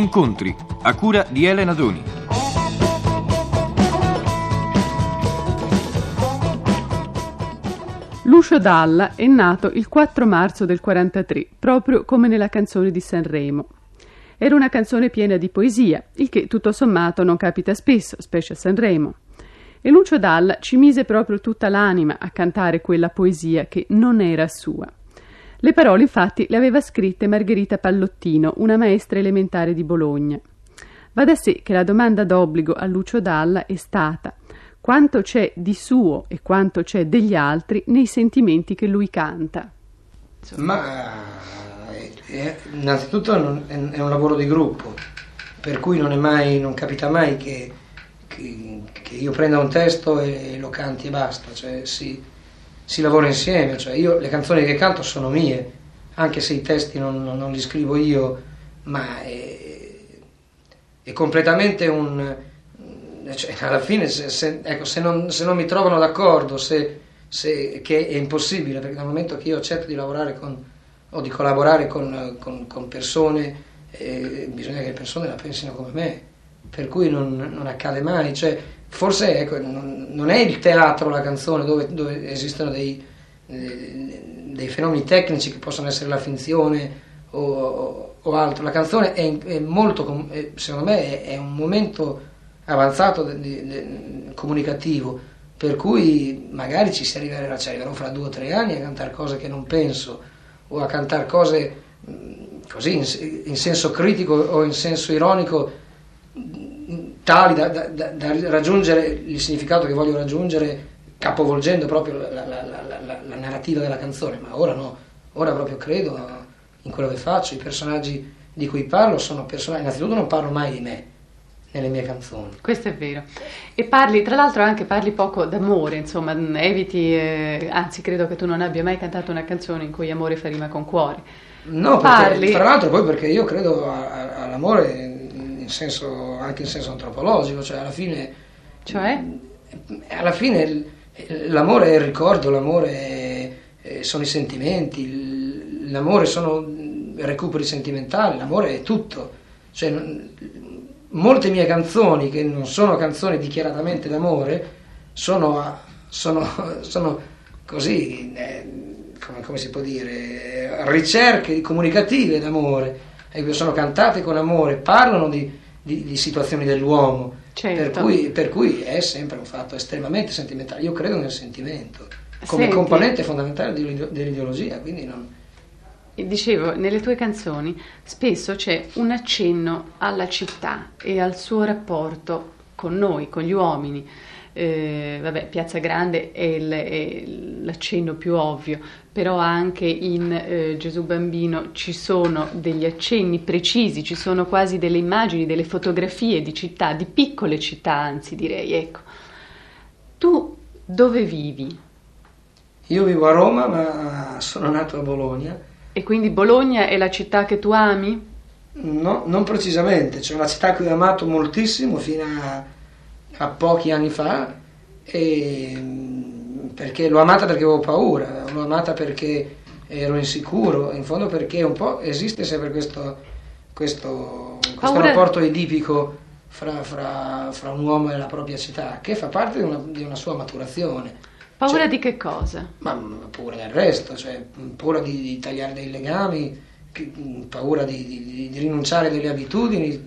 Incontri, a cura di Elena Doni. Lucio Dalla è nato il 4 marzo del 43, proprio come nella canzone di Sanremo. Era una canzone piena di poesia, il che tutto sommato non capita spesso, specie a Sanremo. E Lucio Dalla ci mise proprio tutta l'anima a cantare quella poesia che non era sua. Le parole infatti le aveva scritte Margherita Pallottino, una maestra elementare di Bologna. Va da sé che la domanda d'obbligo a Lucio Dalla è stata quanto c'è di suo e quanto c'è degli altri nei sentimenti che lui canta. Ma eh, eh, innanzitutto è un lavoro di gruppo, per cui non, mai, non capita mai che, che, che, io prenda un testo e lo canti e basta, cioè si, si lavora insieme, cioè io le canzoni che canto sono mie, anche se i testi non, non li scrivo io, ma è, è completamente un cioè, alla fine se, se, ecco, se, non, se, non, mi trovano d'accordo, che è impossibile, perché dal momento che io accetto di lavorare con, o di collaborare con, con, con persone, eh, bisogna che le persone la pensino come me, per cui non, non accade mai. Cioè, forse ecco, non, non, è il teatro la canzone dove, dove esistono dei, dei, fenomeni tecnici che possono essere la finzione o, o altro. La canzone è, è molto, secondo me, è, è un momento avanzato di, di, comunicativo, per cui magari ci si arriverà, ci arriverò fra due o tre anni a cantare cose che non penso o a cantare cose così in, in senso critico o in senso ironico tali da, da, da, raggiungere il significato che voglio raggiungere capovolgendo proprio la, la, la, la, narrativa della canzone, ma ora no, ora proprio credo in quello che faccio, i personaggi di cui parlo sono personaggi, innanzitutto non parlo mai di me, nelle mie canzoni. Questo è vero. E parli, tra l'altro anche parli poco d'amore, insomma, eviti, eh, anzi credo che tu non abbia mai cantato una canzone in cui amore fa rima con cuore. No, perché, tra l'altro poi perché io credo all'amore senso, anche in senso antropologico, cioè alla fine... Cioè? Alla fine l'amore è il ricordo, l'amore è, sono i sentimenti, l'amore sono recuperi sentimentali, l'amore è tutto. Cioè, molte mie canzoni, che non sono canzoni dichiaratamente d'amore, sono, sono, sono così, eh, come, come, si può dire, ricerche comunicative d'amore, ecco, sono cantate con amore, parlano di, di, di situazioni dell'uomo, certo. per, cui, per, cui, è sempre un fatto estremamente sentimentale. Io credo nel sentimento come Senti. componente fondamentale dell'ideologia, quindi non dicevo, nelle tue canzoni spesso c'è un accenno alla città e al suo rapporto con noi, con gli uomini. Eh, vabbè, Piazza Grande è, il, è, l'accenno più ovvio, però anche in eh, Gesù Bambino ci sono degli accenni precisi, ci sono quasi delle immagini, delle fotografie di città, di piccole città anzi direi, ecco. Tu dove vivi? Io vivo a Roma, ma sono nato a Bologna e quindi Bologna è la città che tu ami? No, non precisamente, c'è una città che ho amato moltissimo fino a, a pochi anni fa, perché l'ho amata perché avevo paura, l'ho amata perché ero insicuro, in fondo perché un po' esiste sempre questo, questo, questo rapporto edipico fra, fra, fra, un uomo e la propria città, che fa parte di una, di una sua maturazione. Paura cioè, di che cosa? Ma paura del resto, cioè paura di, di tagliare dei legami, paura di, di, di, rinunciare a delle abitudini,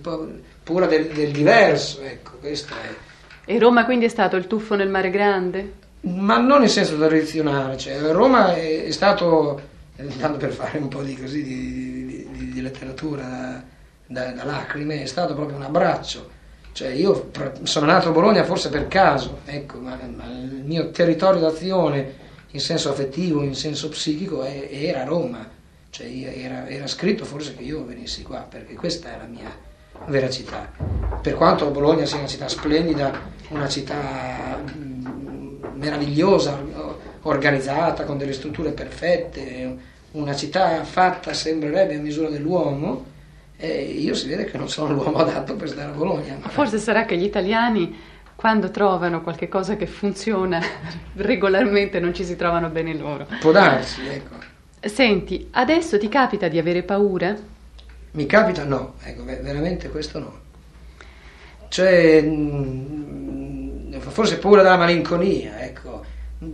paura del, del diverso, ecco, questo è. E Roma quindi è stato il tuffo nel mare grande? Ma non in senso tradizionale, cioè Roma è, è stato, tanto per fare un po' di, così, di letteratura da, da, da lacrime, è stato proprio un abbraccio cioè io sono nato a Bologna forse per caso, ecco, ma, ma il mio territorio d'azione in senso affettivo, in senso psichico è, era Roma, cioè era, era, scritto forse che io venissi qua, perché questa è la mia vera città. Per quanto Bologna sia una città splendida, una città mm, meravigliosa, organizzata, con delle strutture perfette, una città fatta, sembrerebbe, a misura dell'uomo, e io si vede che non sono l'uomo adatto per stare a Bologna. Forse sarà che gli italiani quando trovano qualche cosa che funziona regolarmente non ci si trovano bene loro. Può darsi, ecco. Senti, adesso ti capita di avere paura? Mi capita? No, ecco, veramente questo no. Cioè, mh, mm, forse paura della malinconia, ecco,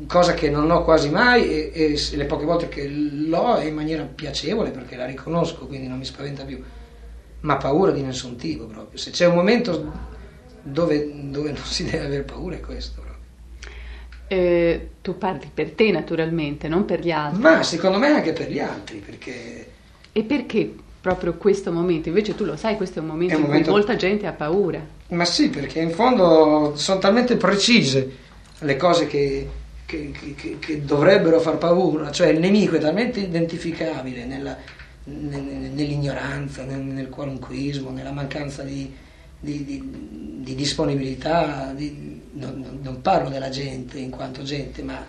cosa che non ho quasi mai e, e le poche volte che l'ho è in maniera piacevole perché la riconosco, quindi non mi spaventa più, ma paura di nessun tipo proprio. Se c'è un momento dove, dove non si deve avere paura è questo. Eh, tu parli per te naturalmente, non per gli altri. Ma secondo me anche per gli altri, perché... E perché proprio questo momento? Invece tu lo sai, questo è un momento è un in momento... cui molta gente ha paura. Ma sì, perché in fondo sono talmente precise le cose che, che, che, che dovrebbero far paura, cioè il nemico è talmente identificabile nella, nell'ignoranza, nel, nel qualunquismo, nella mancanza di, di, di, di disponibilità, non, non, parlo della gente in quanto gente, ma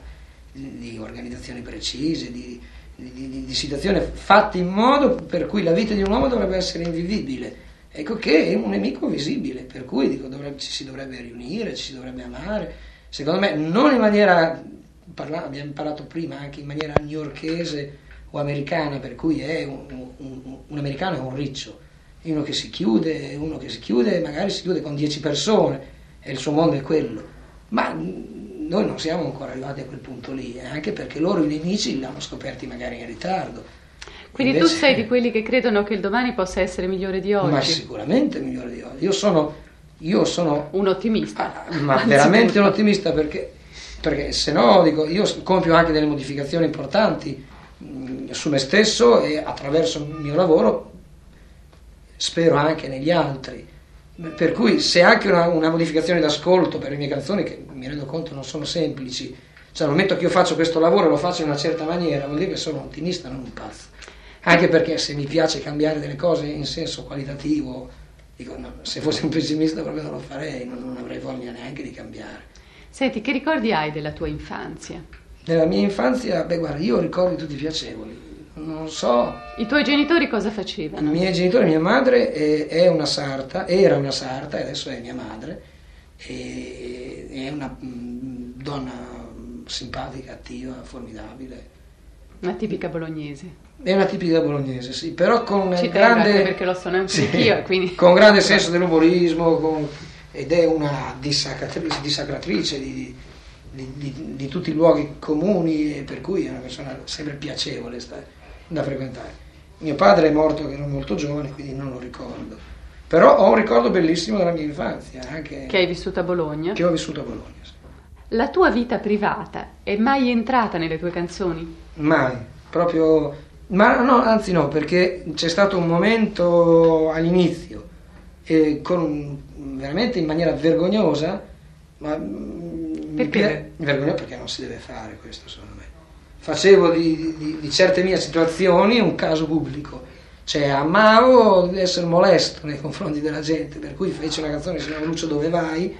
di organizzazioni precise, di, situazioni fatte in modo per cui la vita di un uomo dovrebbe essere invivibile. Ecco che è un nemico visibile, per cui dico, dovrebbe, ci si dovrebbe riunire, ci si dovrebbe amare. Secondo me non in maniera, parla, abbiamo parlato prima, anche in maniera newyorkese o americana, per cui è un, un, un americano è un riccio, uno che si chiude, uno che si chiude, magari si chiude con dieci persone e il suo mondo è quello. Ma noi non siamo ancora arrivati a quel punto lì, eh, anche perché loro i nemici l'hanno scoperti magari in ritardo. Quindi Invece, tu sei di quelli che credono che il domani possa essere migliore di oggi? Ma sicuramente migliore di oggi. Io sono, io sono un ottimista. Ah, ma veramente un ottimista perché, perché se no dico, io compio anche delle modificazioni importanti mh, su me stesso e attraverso il mio lavoro spero anche negli altri. Per cui se anche una, una modificazione d'ascolto per le mie canzoni, che mi rendo conto non sono semplici, cioè al momento che io faccio questo lavoro lo faccio in una certa maniera, vuol dire che sono un ottimista, non un pazzo. Anche perché se mi piace cambiare delle cose in senso qualitativo, dico, no, se fossi un pessimista proprio non lo farei, non, non avrei voglia neanche di cambiare. Senti, che ricordi hai della tua infanzia? Della mia infanzia, beh guarda, io ho ricordi tutti piacevoli non so. I tuoi genitori cosa facevano? I miei genitori, mia madre è, una sarta, era una sarta e adesso è mia madre, è una mm, donna simpatica, attiva, formidabile. Una tipica bolognese. È una tipica bolognese, sì, però con Ci grande... perché lo sono anche sì, io, quindi... Con grande senso dell'umorismo con, ed è una dissacratrice, dissacratrice di, di, di, di, tutti i luoghi comuni, per cui è una persona sempre piacevole. Sta da frequentare. Mio padre è morto che ero molto giovane, quindi non lo ricordo. Però ho un ricordo bellissimo della mia infanzia. Anche che hai vissuto a Bologna? Che ho vissuto a Bologna, sì. La tua vita privata è mai entrata nelle tue canzoni? Mai, proprio... Ma no, anzi no, perché c'è stato un momento all'inizio, e con, veramente in maniera vergognosa, ma... Perché? Vergognosa perché non si deve fare questo, secondo me facevo di, di, di, certe mie situazioni un caso pubblico. Cioè, amavo di essere molesto nei confronti della gente, per cui feci una canzone che si chiama Lucio dove vai,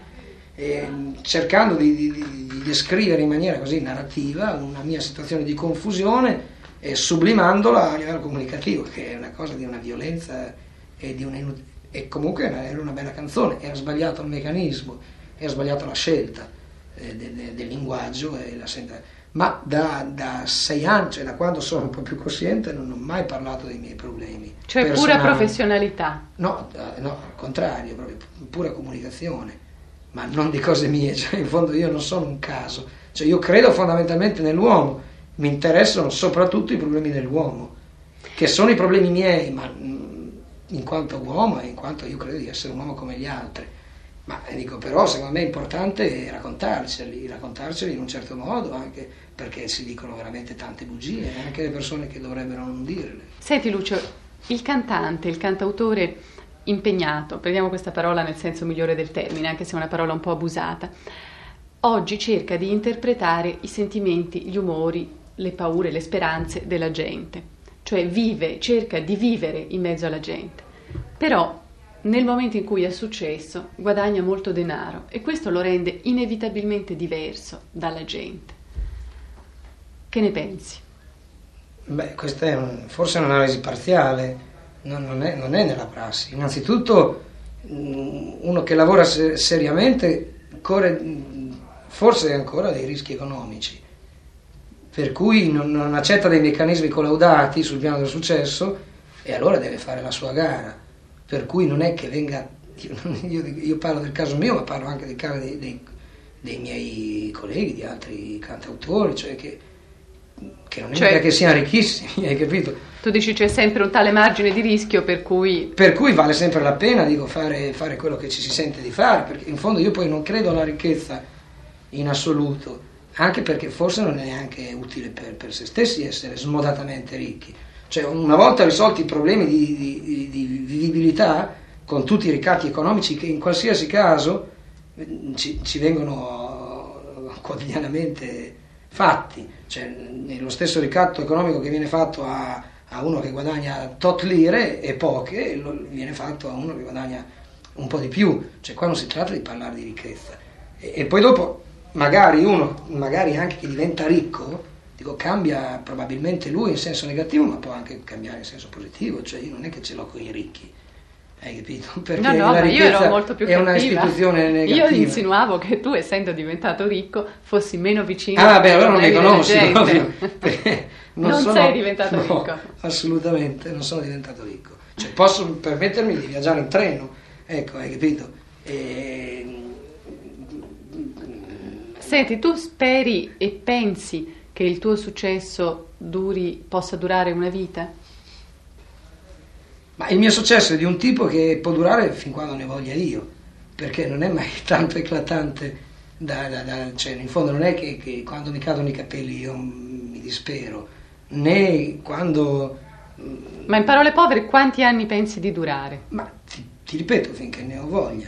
cercando di, di, descrivere in maniera così narrativa una mia situazione di confusione e sublimandola a livello comunicativo, che è una cosa di una violenza e, di una e comunque era una bella canzone, era sbagliato il meccanismo, era sbagliata la scelta eh, del, del, del linguaggio e la senta ma da, da, sei anni, cioè da quando sono un po' più cosciente, non ho mai parlato dei miei problemi. Cioè personali. pura professionalità? No, no, al contrario, proprio pura comunicazione, ma non di cose mie, cioè in fondo io non sono un caso, cioè io credo fondamentalmente nell'uomo, mi interessano soprattutto i problemi dell'uomo, che sono i problemi miei, ma in quanto uomo e in quanto io credo di essere un uomo come gli altri. Ma dico, però secondo me è importante raccontarceli, raccontarceli in un certo modo, anche perché si dicono veramente tante bugie, anche le persone che dovrebbero non dirle. Senti Lucio, il cantante, il cantautore impegnato, prendiamo questa parola nel senso migliore del termine, anche se è una parola un po' abusata, oggi cerca di interpretare i sentimenti, gli umori, le paure, le speranze della gente, cioè vive, cerca di vivere in mezzo alla gente. Però nel momento in cui è successo guadagna molto denaro e questo lo rende inevitabilmente diverso dalla gente. Che ne pensi? Beh, questa è un, forse un'analisi parziale, non, non, è, non, è, nella prassi. Innanzitutto mm, uno che lavora seriamente corre mm, forse ancora dei rischi economici, per cui non, non accetta dei meccanismi collaudati sul piano del successo e allora deve fare la sua gara. Per cui non è che venga, io, io parlo del caso mio, ma parlo anche del caso dei, dei, dei miei colleghi, di altri cantautori, cioè che, che non è cioè, che siano ricchissimi, hai capito? Tu dici c'è sempre un tale margine di rischio per cui... Per cui vale sempre la pena, dico, fare, fare quello che ci si sente di fare, perché in fondo io poi non credo alla ricchezza in assoluto, anche perché forse non è neanche utile per, per se stessi essere smodatamente ricchi. Cioè, una volta risolti i problemi di, di, di vivibilità, con tutti i ricatti economici che in qualsiasi caso eh, ci, ci vengono quotidianamente fatti, cioè, nello stesso ricatto economico che viene fatto a, a uno che guadagna tot lire e poche, viene fatto a uno che guadagna un po' di più, cioè qua non si tratta di parlare di ricchezza. E, e poi dopo magari uno, magari anche chi diventa ricco, dico, cambia probabilmente lui in senso negativo, ma può anche cambiare in senso positivo, cioè io non è che ce l'ho con i ricchi. Hai capito? Perché no, no, la io ero molto più è cattiva. una istituzione negativa. Io insinuavo che tu, essendo diventato ricco, fossi meno vicino Ah, vabbè, allora non mi conosci, non, non sono, sei diventato no, ricco. Assolutamente, non sono diventato ricco. Cioè, posso permettermi di viaggiare in treno, ecco, hai capito? E Senti, tu speri e pensi che il tuo successo duri, possa durare una vita? Ma il mio successo è di un tipo che può durare fin quando ne voglia io, perché non è mai tanto eclatante, da, da, da, cioè in fondo non è che, che, quando mi cadono i capelli io mi dispero, né quando... Ma in parole povere quanti anni pensi di durare? Ma ti, ti ripeto, finché ne ho voglia.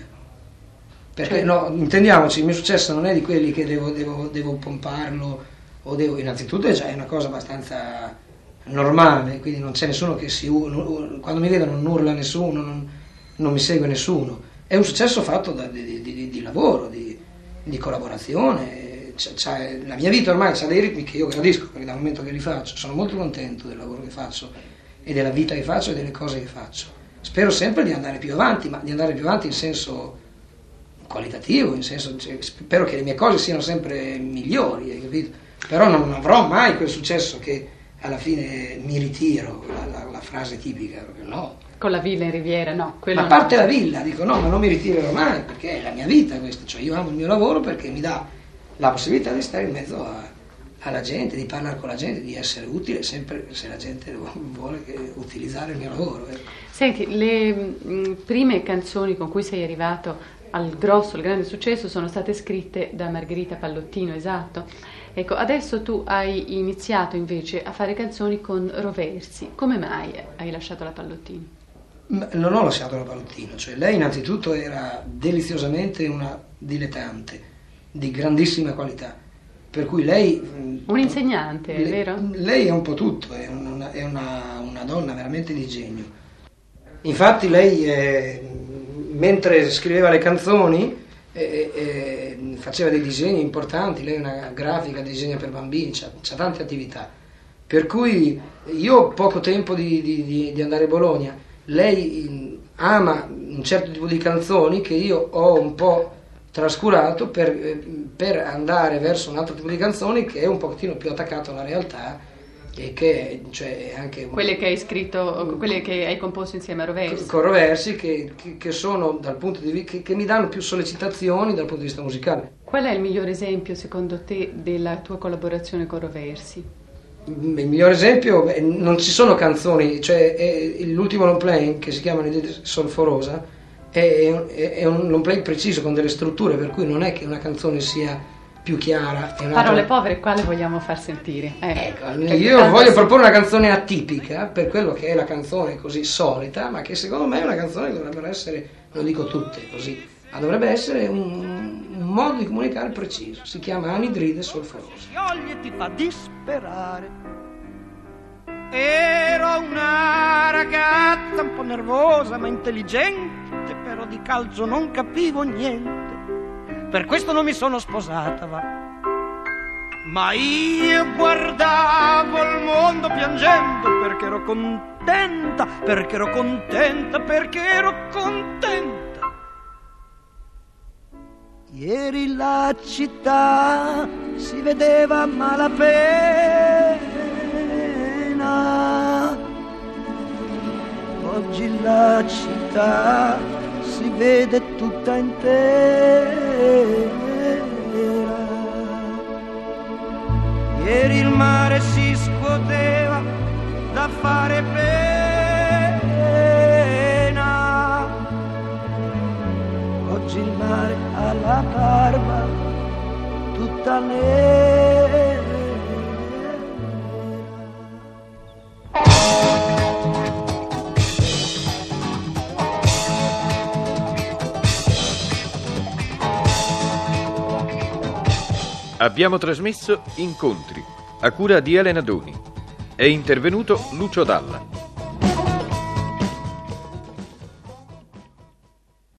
Perché cioè, no, intendiamoci, il mio successo non è di quelli che devo, devo, devo pomparlo o devo, innanzitutto è già una cosa abbastanza normale, quindi non c'è nessuno che si, quando mi vedo non urla nessuno, non, non mi segue nessuno. È un successo fatto da, di, di, di, lavoro, di, di collaborazione. C'è, c'è, la mia vita ormai ha dei ritmi che io gradisco, perché dal momento che li faccio sono molto contento del lavoro che faccio e della vita che faccio e delle cose che faccio. Spero sempre di andare più avanti, ma di andare più avanti in senso qualitativo, in senso, cioè, spero che le mie cose siano sempre migliori, hai capito? Però non avrò mai quel successo che alla fine mi ritiro, la, la, la frase tipica, no. Con la villa in riviera, no. Ma a parte no. la villa, dico no, ma non mi ritirerò mai, perché è la mia vita questa, cioè io amo il mio lavoro perché mi dà la possibilità di stare in mezzo a, alla gente, di parlare con la gente, di essere utile sempre se la gente vuole utilizzare il mio lavoro. Ecco. Senti, le mh, prime canzoni con cui sei arrivato al grosso, al grande successo sono state scritte da Margherita Pallottino, esatto. Ecco, adesso tu hai iniziato invece a fare canzoni con Roversi. Come mai hai lasciato la Pallottino? Non ho lasciato la Pallottino, cioè lei innanzitutto era deliziosamente una dilettante di grandissima qualità. Per cui lei... Un insegnante, le, vero? Lei è un po' tutto, è, una, è una, una donna veramente di genio. Infatti lei è, mentre scriveva le canzoni eh, eh, faceva dei disegni importanti, lei è una grafica, disegna per bambini, ha tante attività. Per cui io ho poco tempo di, di, di, andare a Bologna, lei ama un certo tipo di canzoni che io ho un po' trascurato per, eh, per andare verso un altro tipo di canzoni che è un pochettino più attaccato alla realtà e che cioè anche quelle che hai scritto quelle che hai composto insieme a Roversi con Roversi che, che, sono dal punto di vista che, che, mi danno più sollecitazioni dal punto di vista musicale qual è il miglior esempio secondo te della tua collaborazione con Roversi? Il miglior esempio non ci sono canzoni cioè l'ultimo long play che si chiama Solforosa è, è, è un long play preciso con delle strutture per cui non è che una canzone sia più chiara. Parole povere, quale vogliamo far sentire? Eh, ecco, io voglio si... proporre una canzone atipica per quello che è la canzone così solita, ma che secondo me è una canzone che dovrebbero essere, non dico tutte così, ma dovrebbe essere un, un modo di comunicare preciso. Si chiama Anidride Solforosa. Scioglie ti fa disperare. Ero una ragazza un po' nervosa ma intelligente, però di calcio non capivo niente per questo non mi sono sposata, va. Ma io guardavo il mondo piangendo perché ero contenta, perché ero contenta, perché ero contenta. Ieri la città si vedeva malapena Oggi la città si vede tutta intera. Ieri il mare si scuoteva da fare pena. Oggi il mare ha la barba tutta nera. Abbiamo trasmesso Incontri, a cura di Elena Doni. È intervenuto Lucio Dalla.